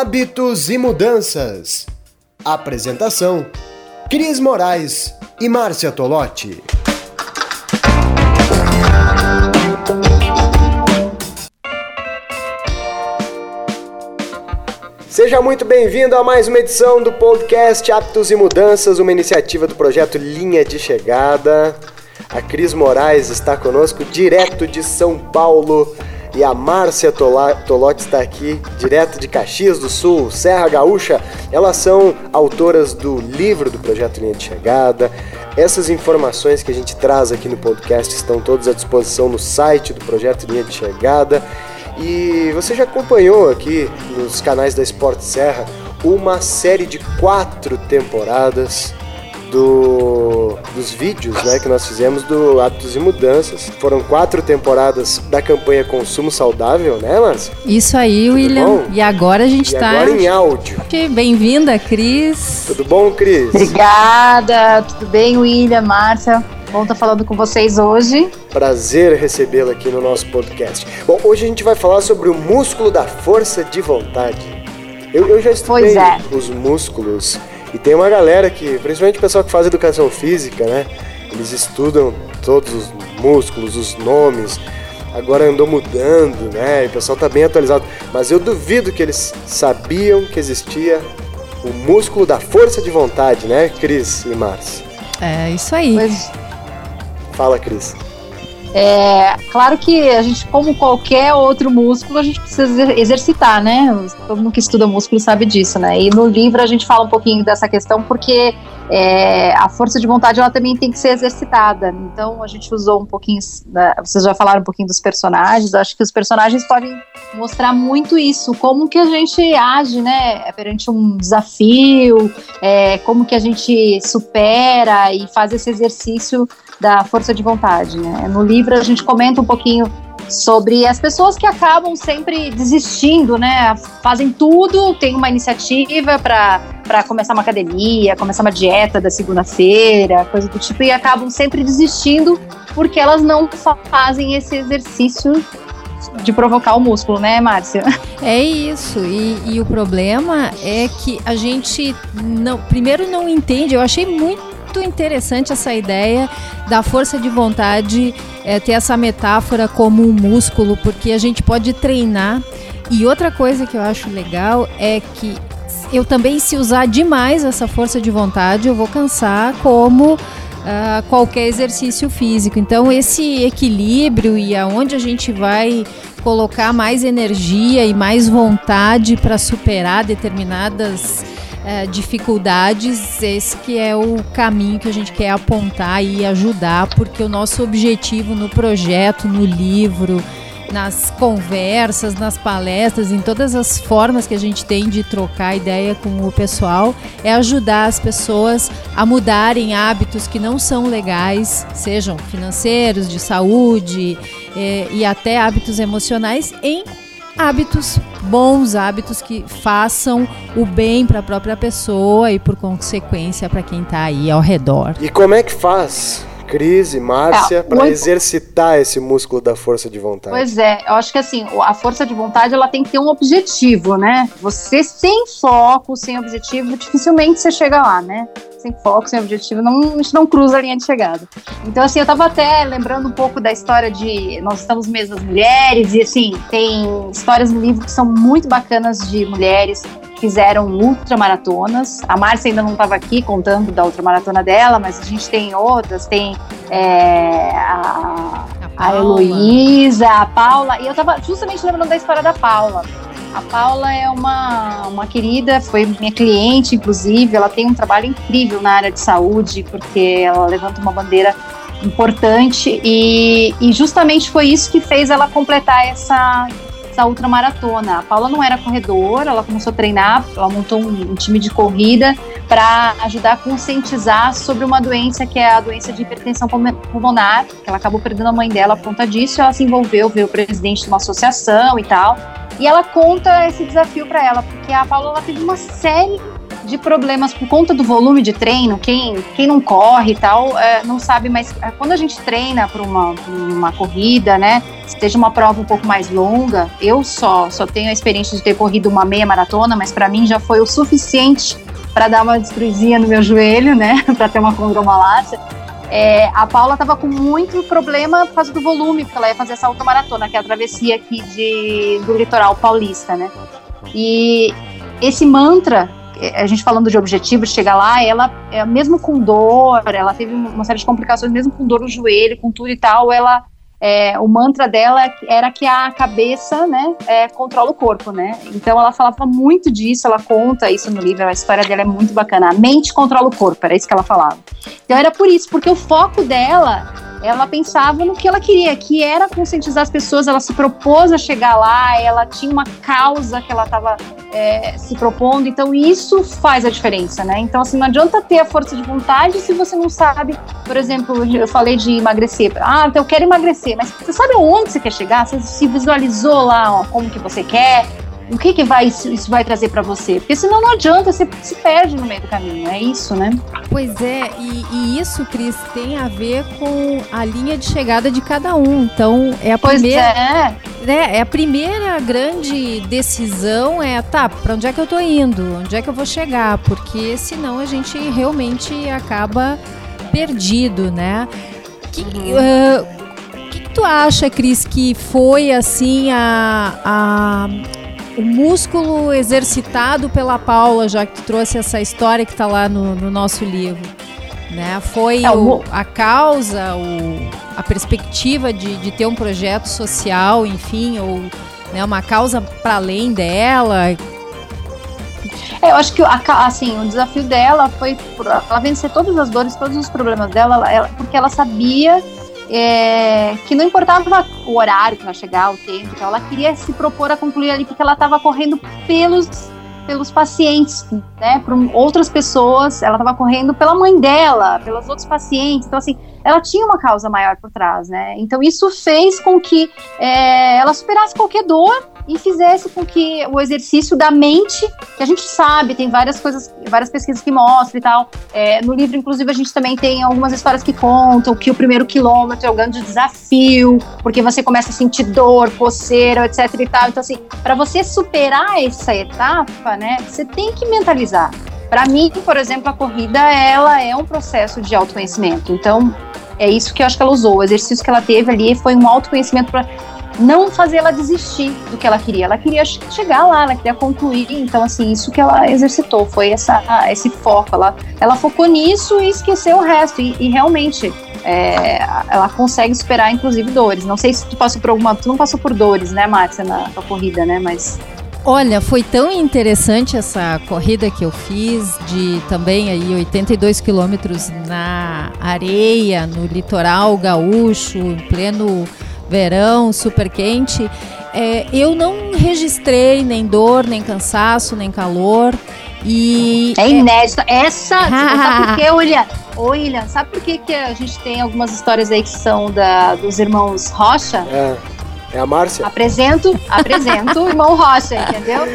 Hábitos e Mudanças. Apresentação: Cris Moraes e Márcia Tolotti. Seja muito bem-vindo a mais uma edição do podcast Hábitos e Mudanças, uma iniciativa do projeto Linha de Chegada. A Cris Moraes está conosco direto de São Paulo e a Márcia Tolotti está aqui, direto de Caxias do Sul, Serra Gaúcha. Elas são autoras do livro do Projeto Linha de Chegada. Essas informações que a gente traz aqui no podcast estão todas à disposição no site do Projeto Linha de Chegada. E você já acompanhou aqui nos canais da Sport Serra uma série de quatro temporadas do, dos vídeos né, que nós fizemos do Hábitos e Mudanças. Foram quatro temporadas da campanha Consumo Saudável, né, Márcia? Isso aí, Tudo William. Bom? E agora a gente está. Agora em áudio. Bem-vinda, Cris. Tudo bom, Cris? Obrigada. Tudo bem, William, Márcia? Bom estar falando com vocês hoje. Prazer recebê-la aqui no nosso podcast. Bom, hoje a gente vai falar sobre o músculo da força de vontade. Eu, eu já estudei é. os músculos e tem uma galera que, principalmente o pessoal que faz educação física, né? Eles estudam todos os músculos, os nomes. Agora andou mudando, né? E o pessoal tá bem atualizado. Mas eu duvido que eles sabiam que existia o músculo da força de vontade, né, Cris e Márcio? É, isso aí. Pois... Fala, Cris. É, claro que a gente, como qualquer outro músculo, a gente precisa exercitar, né? Todo mundo que estuda músculo sabe disso, né? E no livro a gente fala um pouquinho dessa questão porque é, a força de vontade ela também tem que ser exercitada. Então a gente usou um pouquinho, né, vocês já falaram um pouquinho dos personagens. Acho que os personagens podem mostrar muito isso, como que a gente age, né, perante um desafio, é, como que a gente supera e faz esse exercício da força de vontade. Né? No livro a gente comenta um pouquinho sobre as pessoas que acabam sempre desistindo, né? Fazem tudo, tem uma iniciativa para começar uma academia, começar uma dieta da segunda-feira, coisa do tipo, e acabam sempre desistindo porque elas não fazem esse exercício de provocar o músculo, né, Márcia? É isso. E, e, o problema é que a gente não, primeiro não entende. Eu achei muito interessante essa ideia da força de vontade, é, ter essa metáfora como um músculo, porque a gente pode treinar. E outra coisa que eu acho legal é que eu também, se usar demais essa força de vontade, eu vou cansar como Uh, qualquer exercício físico. Então, esse equilíbrio e aonde a gente vai colocar mais energia e mais vontade para superar determinadas é, dificuldades, esse que é o caminho que a gente quer apontar e ajudar, porque o nosso objetivo no projeto, no livro, nas conversas, nas palestras, em todas as formas que a gente tem de trocar ideia com o pessoal, é ajudar as pessoas a mudarem hábitos que não são legais, sejam financeiros, de saúde é, e até hábitos emocionais, em hábitos, bons hábitos que façam o bem para a própria pessoa e por consequência para quem está aí ao redor. E como é que faz? Cris e Márcia, é, para exercitar esse músculo da força de vontade? Pois é, eu acho que assim, a força de vontade ela tem que ter um objetivo, né? Você sem foco, sem objetivo, dificilmente você chega lá, né? Sem foco, sem objetivo, não, a gente não cruza a linha de chegada. Então, assim, eu tava até lembrando um pouco da história de nós estamos mesmo as mulheres, e assim, tem histórias no livro que são muito bacanas de mulheres que fizeram ultramaratonas. A Márcia ainda não estava aqui contando da ultramaratona dela, mas a gente tem outras, tem é, a, a, a Heloísa, a Paula, e eu tava justamente lembrando da história da Paula. A Paula é uma, uma querida, foi minha cliente, inclusive. Ela tem um trabalho incrível na área de saúde, porque ela levanta uma bandeira importante e, e justamente foi isso que fez ela completar essa, essa ultramaratona. A Paula não era corredora, ela começou a treinar, ela montou um, um time de corrida para ajudar a conscientizar sobre uma doença que é a doença de hipertensão pulmonar, que ela acabou perdendo a mãe dela por conta disso, ela se envolveu, veio o presidente de uma associação e tal. E ela conta esse desafio para ela, porque a Paula ela teve uma série de problemas por conta do volume de treino. Quem, quem não corre e tal, é, não sabe, mas é, quando a gente treina para uma, uma corrida, né? Seja uma prova um pouco mais longa, eu só, só tenho a experiência de ter corrido uma meia maratona, mas para mim já foi o suficiente para dar uma destruidinha no meu joelho, né? para ter uma condromalácia. É, a Paula estava com muito problema por causa do volume, porque ela ia fazer essa automaratona, que é a travessia aqui de, do litoral paulista, né? E esse mantra é, a gente falando de objetivo, de chegar lá, ela, é, mesmo com dor, ela teve uma série de complicações, mesmo com dor no joelho, com tudo e tal, ela, é, o mantra dela era que a cabeça, né, é, controla o corpo, né? Então ela falava muito disso, ela conta isso no livro, a história dela é muito bacana. A mente controla o corpo, era isso que ela falava. Então era por isso, porque o foco dela ela pensava no que ela queria, que era conscientizar as pessoas, ela se propôs a chegar lá, ela tinha uma causa que ela estava é, se propondo, então isso faz a diferença, né? Então, assim, não adianta ter a força de vontade se você não sabe, por exemplo, eu falei de emagrecer, ah, então eu quero emagrecer, mas você sabe onde você quer chegar? Você se visualizou lá ó, como que você quer? O que, que vai, isso vai trazer para você? Porque senão não adianta, você se perde no meio do caminho, é isso, né? Pois é, e, e isso, Cris, tem a ver com a linha de chegada de cada um. Então, é a pois primeira. É. Né, é a primeira grande decisão é, tá, para onde é que eu tô indo? Onde é que eu vou chegar? Porque senão a gente realmente acaba perdido, né? Que, uh, que, que tu acha, Cris, que foi assim a, a o músculo exercitado pela Paula, já que tu trouxe essa história que está lá no, no, nosso livro. Né? Foi é, o, a causa, o, a perspectiva de, de ter um projeto social, enfim, ou né, uma causa para além dela. É, eu acho que assim, o desafio dela foi ela vencer todas as dores, todos os problemas dela, ela, porque ela sabia é, que não importava o horário que ela chegar, o tempo, então ela queria se propor a concluir ali porque ela estava correndo pelos pelos pacientes, né, por outras pessoas, ela estava correndo pela mãe dela, pelos outros pacientes, então assim, ela tinha uma causa maior por trás, né, então isso fez com que é, ela superasse qualquer dor e fizesse com que o exercício da mente, que a gente sabe, tem várias coisas, várias pesquisas que mostram e tal. É, no livro, inclusive, a gente também tem algumas histórias que contam que o primeiro quilômetro é o grande desafio, porque você começa a sentir dor, coceira, etc e tal. Então, assim, para você superar essa etapa, né, você tem que mentalizar. Para mim, por exemplo, a corrida, ela é um processo de autoconhecimento. Então, é isso que eu acho que ela usou. O exercício que ela teve ali foi um autoconhecimento para não fazer ela desistir do que ela queria. Ela queria chegar lá, ela queria concluir. Então, assim, isso que ela exercitou foi essa, esse foco. Ela, ela focou nisso e esqueceu o resto. E, e realmente, é, ela consegue superar, inclusive, dores. Não sei se tu passou por alguma. Tu não passou por dores, né, Márcia, na tua corrida, né? Mas. Olha, foi tão interessante essa corrida que eu fiz de também aí 82 quilômetros na areia, no litoral gaúcho, em pleno verão, super quente, é, eu não registrei nem dor, nem cansaço, nem calor. E é inédita. Essa, sabe por quê, William? Ô, William, sabe por que, que a gente tem algumas histórias aí que são da, dos irmãos Rocha? É. É a Márcia? Apresento, apresento o irmão Rocha, entendeu?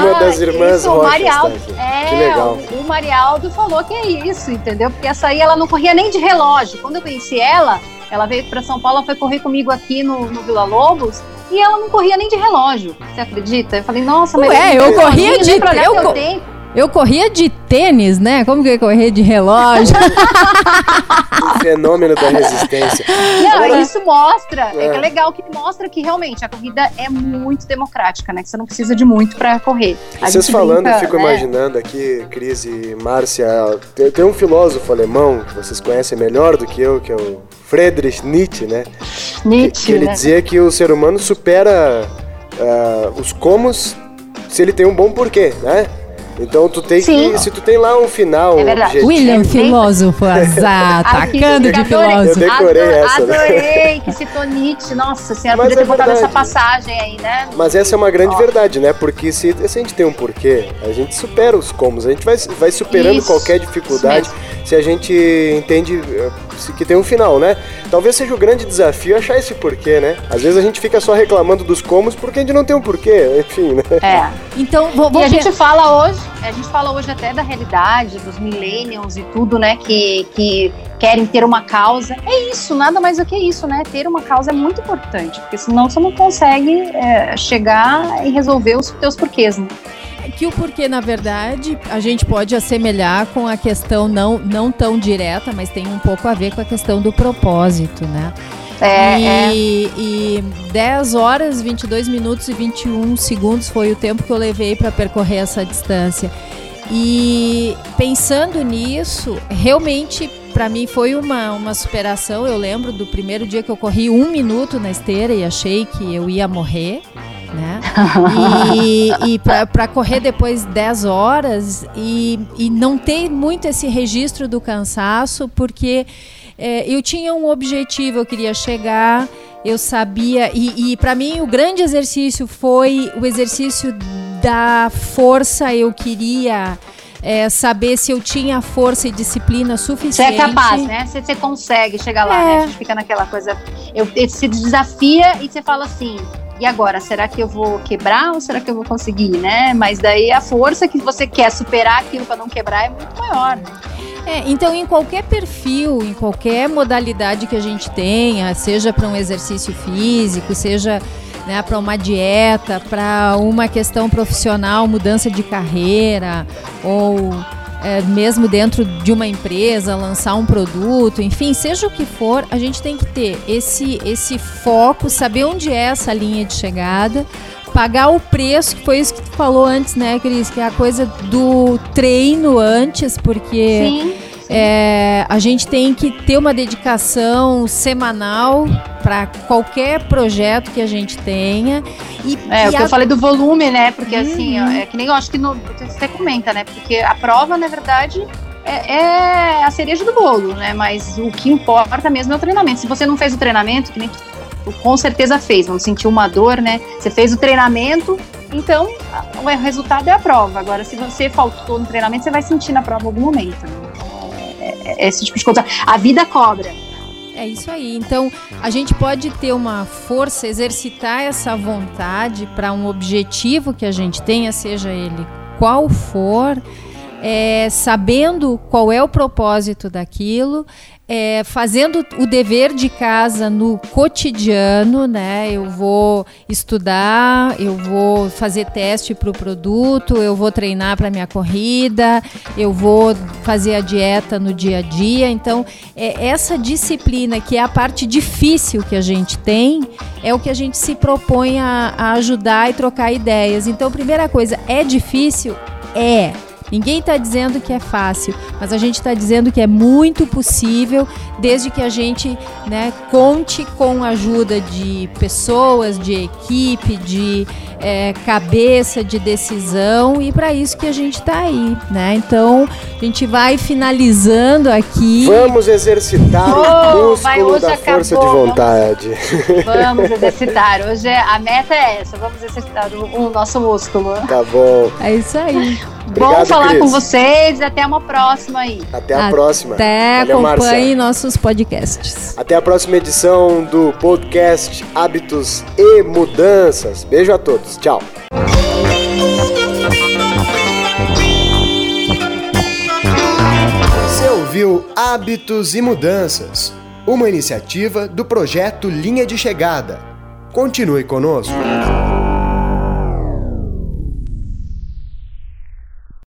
Uma das irmãs isso, Rocha. Marialdo, é, que legal. O, o Marialdo falou que é isso, entendeu? Porque essa aí ela não corria nem de relógio. Quando eu conheci ela, ela veio para São Paulo, foi correr comigo aqui no, no Vila Lobos e ela não corria nem de relógio. Você acredita? Eu falei, nossa, mas. Ué, eu corria de. Eu, co eu corria de tênis, né? Como que eu corria de relógio? o fenômeno da resistência. Não, Agora, isso mostra, é. é. é legal que mostra que realmente a corrida é muito democrática, né? Que você não precisa de muito para correr. A Vocês falando, brinca, eu fico né? imaginando aqui, Cris e Márcia, tem, tem, um filósofo alemão que vocês conhecem melhor do que eu, que é o Friedrich Nietzsche, né? Nietzsche, que, que ele né? dizia que o ser humano supera uh, os comos se ele tem um bom porquê, né? Então tu tem Sim. que. Se tu tem lá um final. É verdade. William, filósofo, azar, atacando de filósofo. Eu decorei Ador, essa. Né? Adorei que citou Nietzsche. Nossa senhora, podia ter é botado essa passagem aí, né? Mas essa é uma grande Ó. verdade, né? Porque se, se, a gente tem um porquê, a gente supera os comos, a gente vai, vai superando Isso. qualquer dificuldade. Se a gente entende eh, que tem um final, né? Talvez seja o grande desafio achar esse porquê, né? Às vezes a gente fica só reclamando dos comos porque a gente não tem um porquê, enfim, né? É. Então, vou, vou e a gente fala hoje, a gente fala hoje até da realidade dos millennials e tudo, né, que, que querem ter uma causa. É isso, nada mais do que isso, né? Ter uma causa é muito importante, porque senão você não consegue é, chegar e resolver os teus porquês, né? Que o porquê, na verdade, a gente pode assemelhar com a questão não, não tão direta, mas tem um pouco a ver com a questão do propósito, né? É, e, é. e 10 horas, 22 minutos e 21 segundos foi o tempo que eu levei para percorrer essa distância. E pensando nisso, realmente para mim foi uma, uma superação. Eu lembro do primeiro dia que eu corri um minuto na esteira e achei que eu ia morrer. Né? E, e para correr depois 10 horas e, e não ter muito esse registro do cansaço, porque é, eu tinha um objetivo, eu queria chegar, eu sabia, e, e para mim o grande exercício foi o exercício da força, eu queria é, saber se eu tinha força e disciplina suficiente. Você é capaz, né? Você, você consegue chegar lá, é. né? A gente fica naquela coisa. Eu, se desafia e você fala assim. E agora, será que eu vou quebrar ou será que eu vou conseguir, né? Mas daí a força que você quer superar aquilo para não quebrar é muito maior, né? É, então, em qualquer perfil, em qualquer modalidade que a gente tenha, seja para um exercício físico, seja né, para uma dieta, para uma questão profissional, mudança de carreira, ou é, mesmo dentro de uma empresa, lançar um produto, enfim, seja o que for, a gente tem que ter esse, esse foco, saber onde é essa linha de chegada, pagar o preço, que foi isso que tu falou antes, né, Cris? Que é a coisa do treino antes, porque. Sim é, a gente tem que ter uma dedicação semanal para qualquer projeto que a gente tenha. E, é, e o que a... eu falei do volume, né? Porque assim, uhum. é que nem eu acho que no, você comenta, né? Porque a prova, na verdade, é, é, a cereja do bolo, né? Mas o que importa mesmo é o treinamento. Se você não fez o treinamento, que nem tu, com certeza fez, não sentiu uma dor, né? Você fez o treinamento, então o resultado é a prova. Agora, se você faltou no treinamento, você vai sentir na prova em algum momento. Né? Esse tipo de coisa. A vida cobra. É isso aí. Então, a gente pode ter uma força, exercitar essa vontade para um objetivo que a gente tenha, seja ele qual for, é, sabendo qual é o propósito daquilo, é, fazendo o dever de casa no cotidiano, né? Eu vou estudar, eu vou fazer teste para o produto, eu vou treinar para minha corrida, eu vou fazer a dieta no dia a dia. Então, é, essa disciplina, que é a parte difícil que a gente tem, é o que a gente se propõe a, a ajudar e trocar ideias. Então, primeira coisa, é difícil? É. Ninguém está dizendo que é fácil, mas a gente está dizendo que é muito possível, desde que a gente né, conte com a ajuda de pessoas, de equipe, de é, cabeça, de decisão, e para isso que a gente está aí. Né? Então, a gente vai finalizando aqui. Vamos exercitar oh, o músculo da acabou. força de vontade. Vamos exercitar. Hoje é, a meta é essa, vamos exercitar o, o nosso músculo. Tá bom. É isso aí. Obrigado, Bom falar Cris. com vocês e até uma próxima aí. Até a próxima. Até acompanhe nossos podcasts. Até a próxima edição do podcast Hábitos e Mudanças. Beijo a todos. Tchau. Você ouviu Hábitos e Mudanças, uma iniciativa do projeto Linha de Chegada. Continue conosco.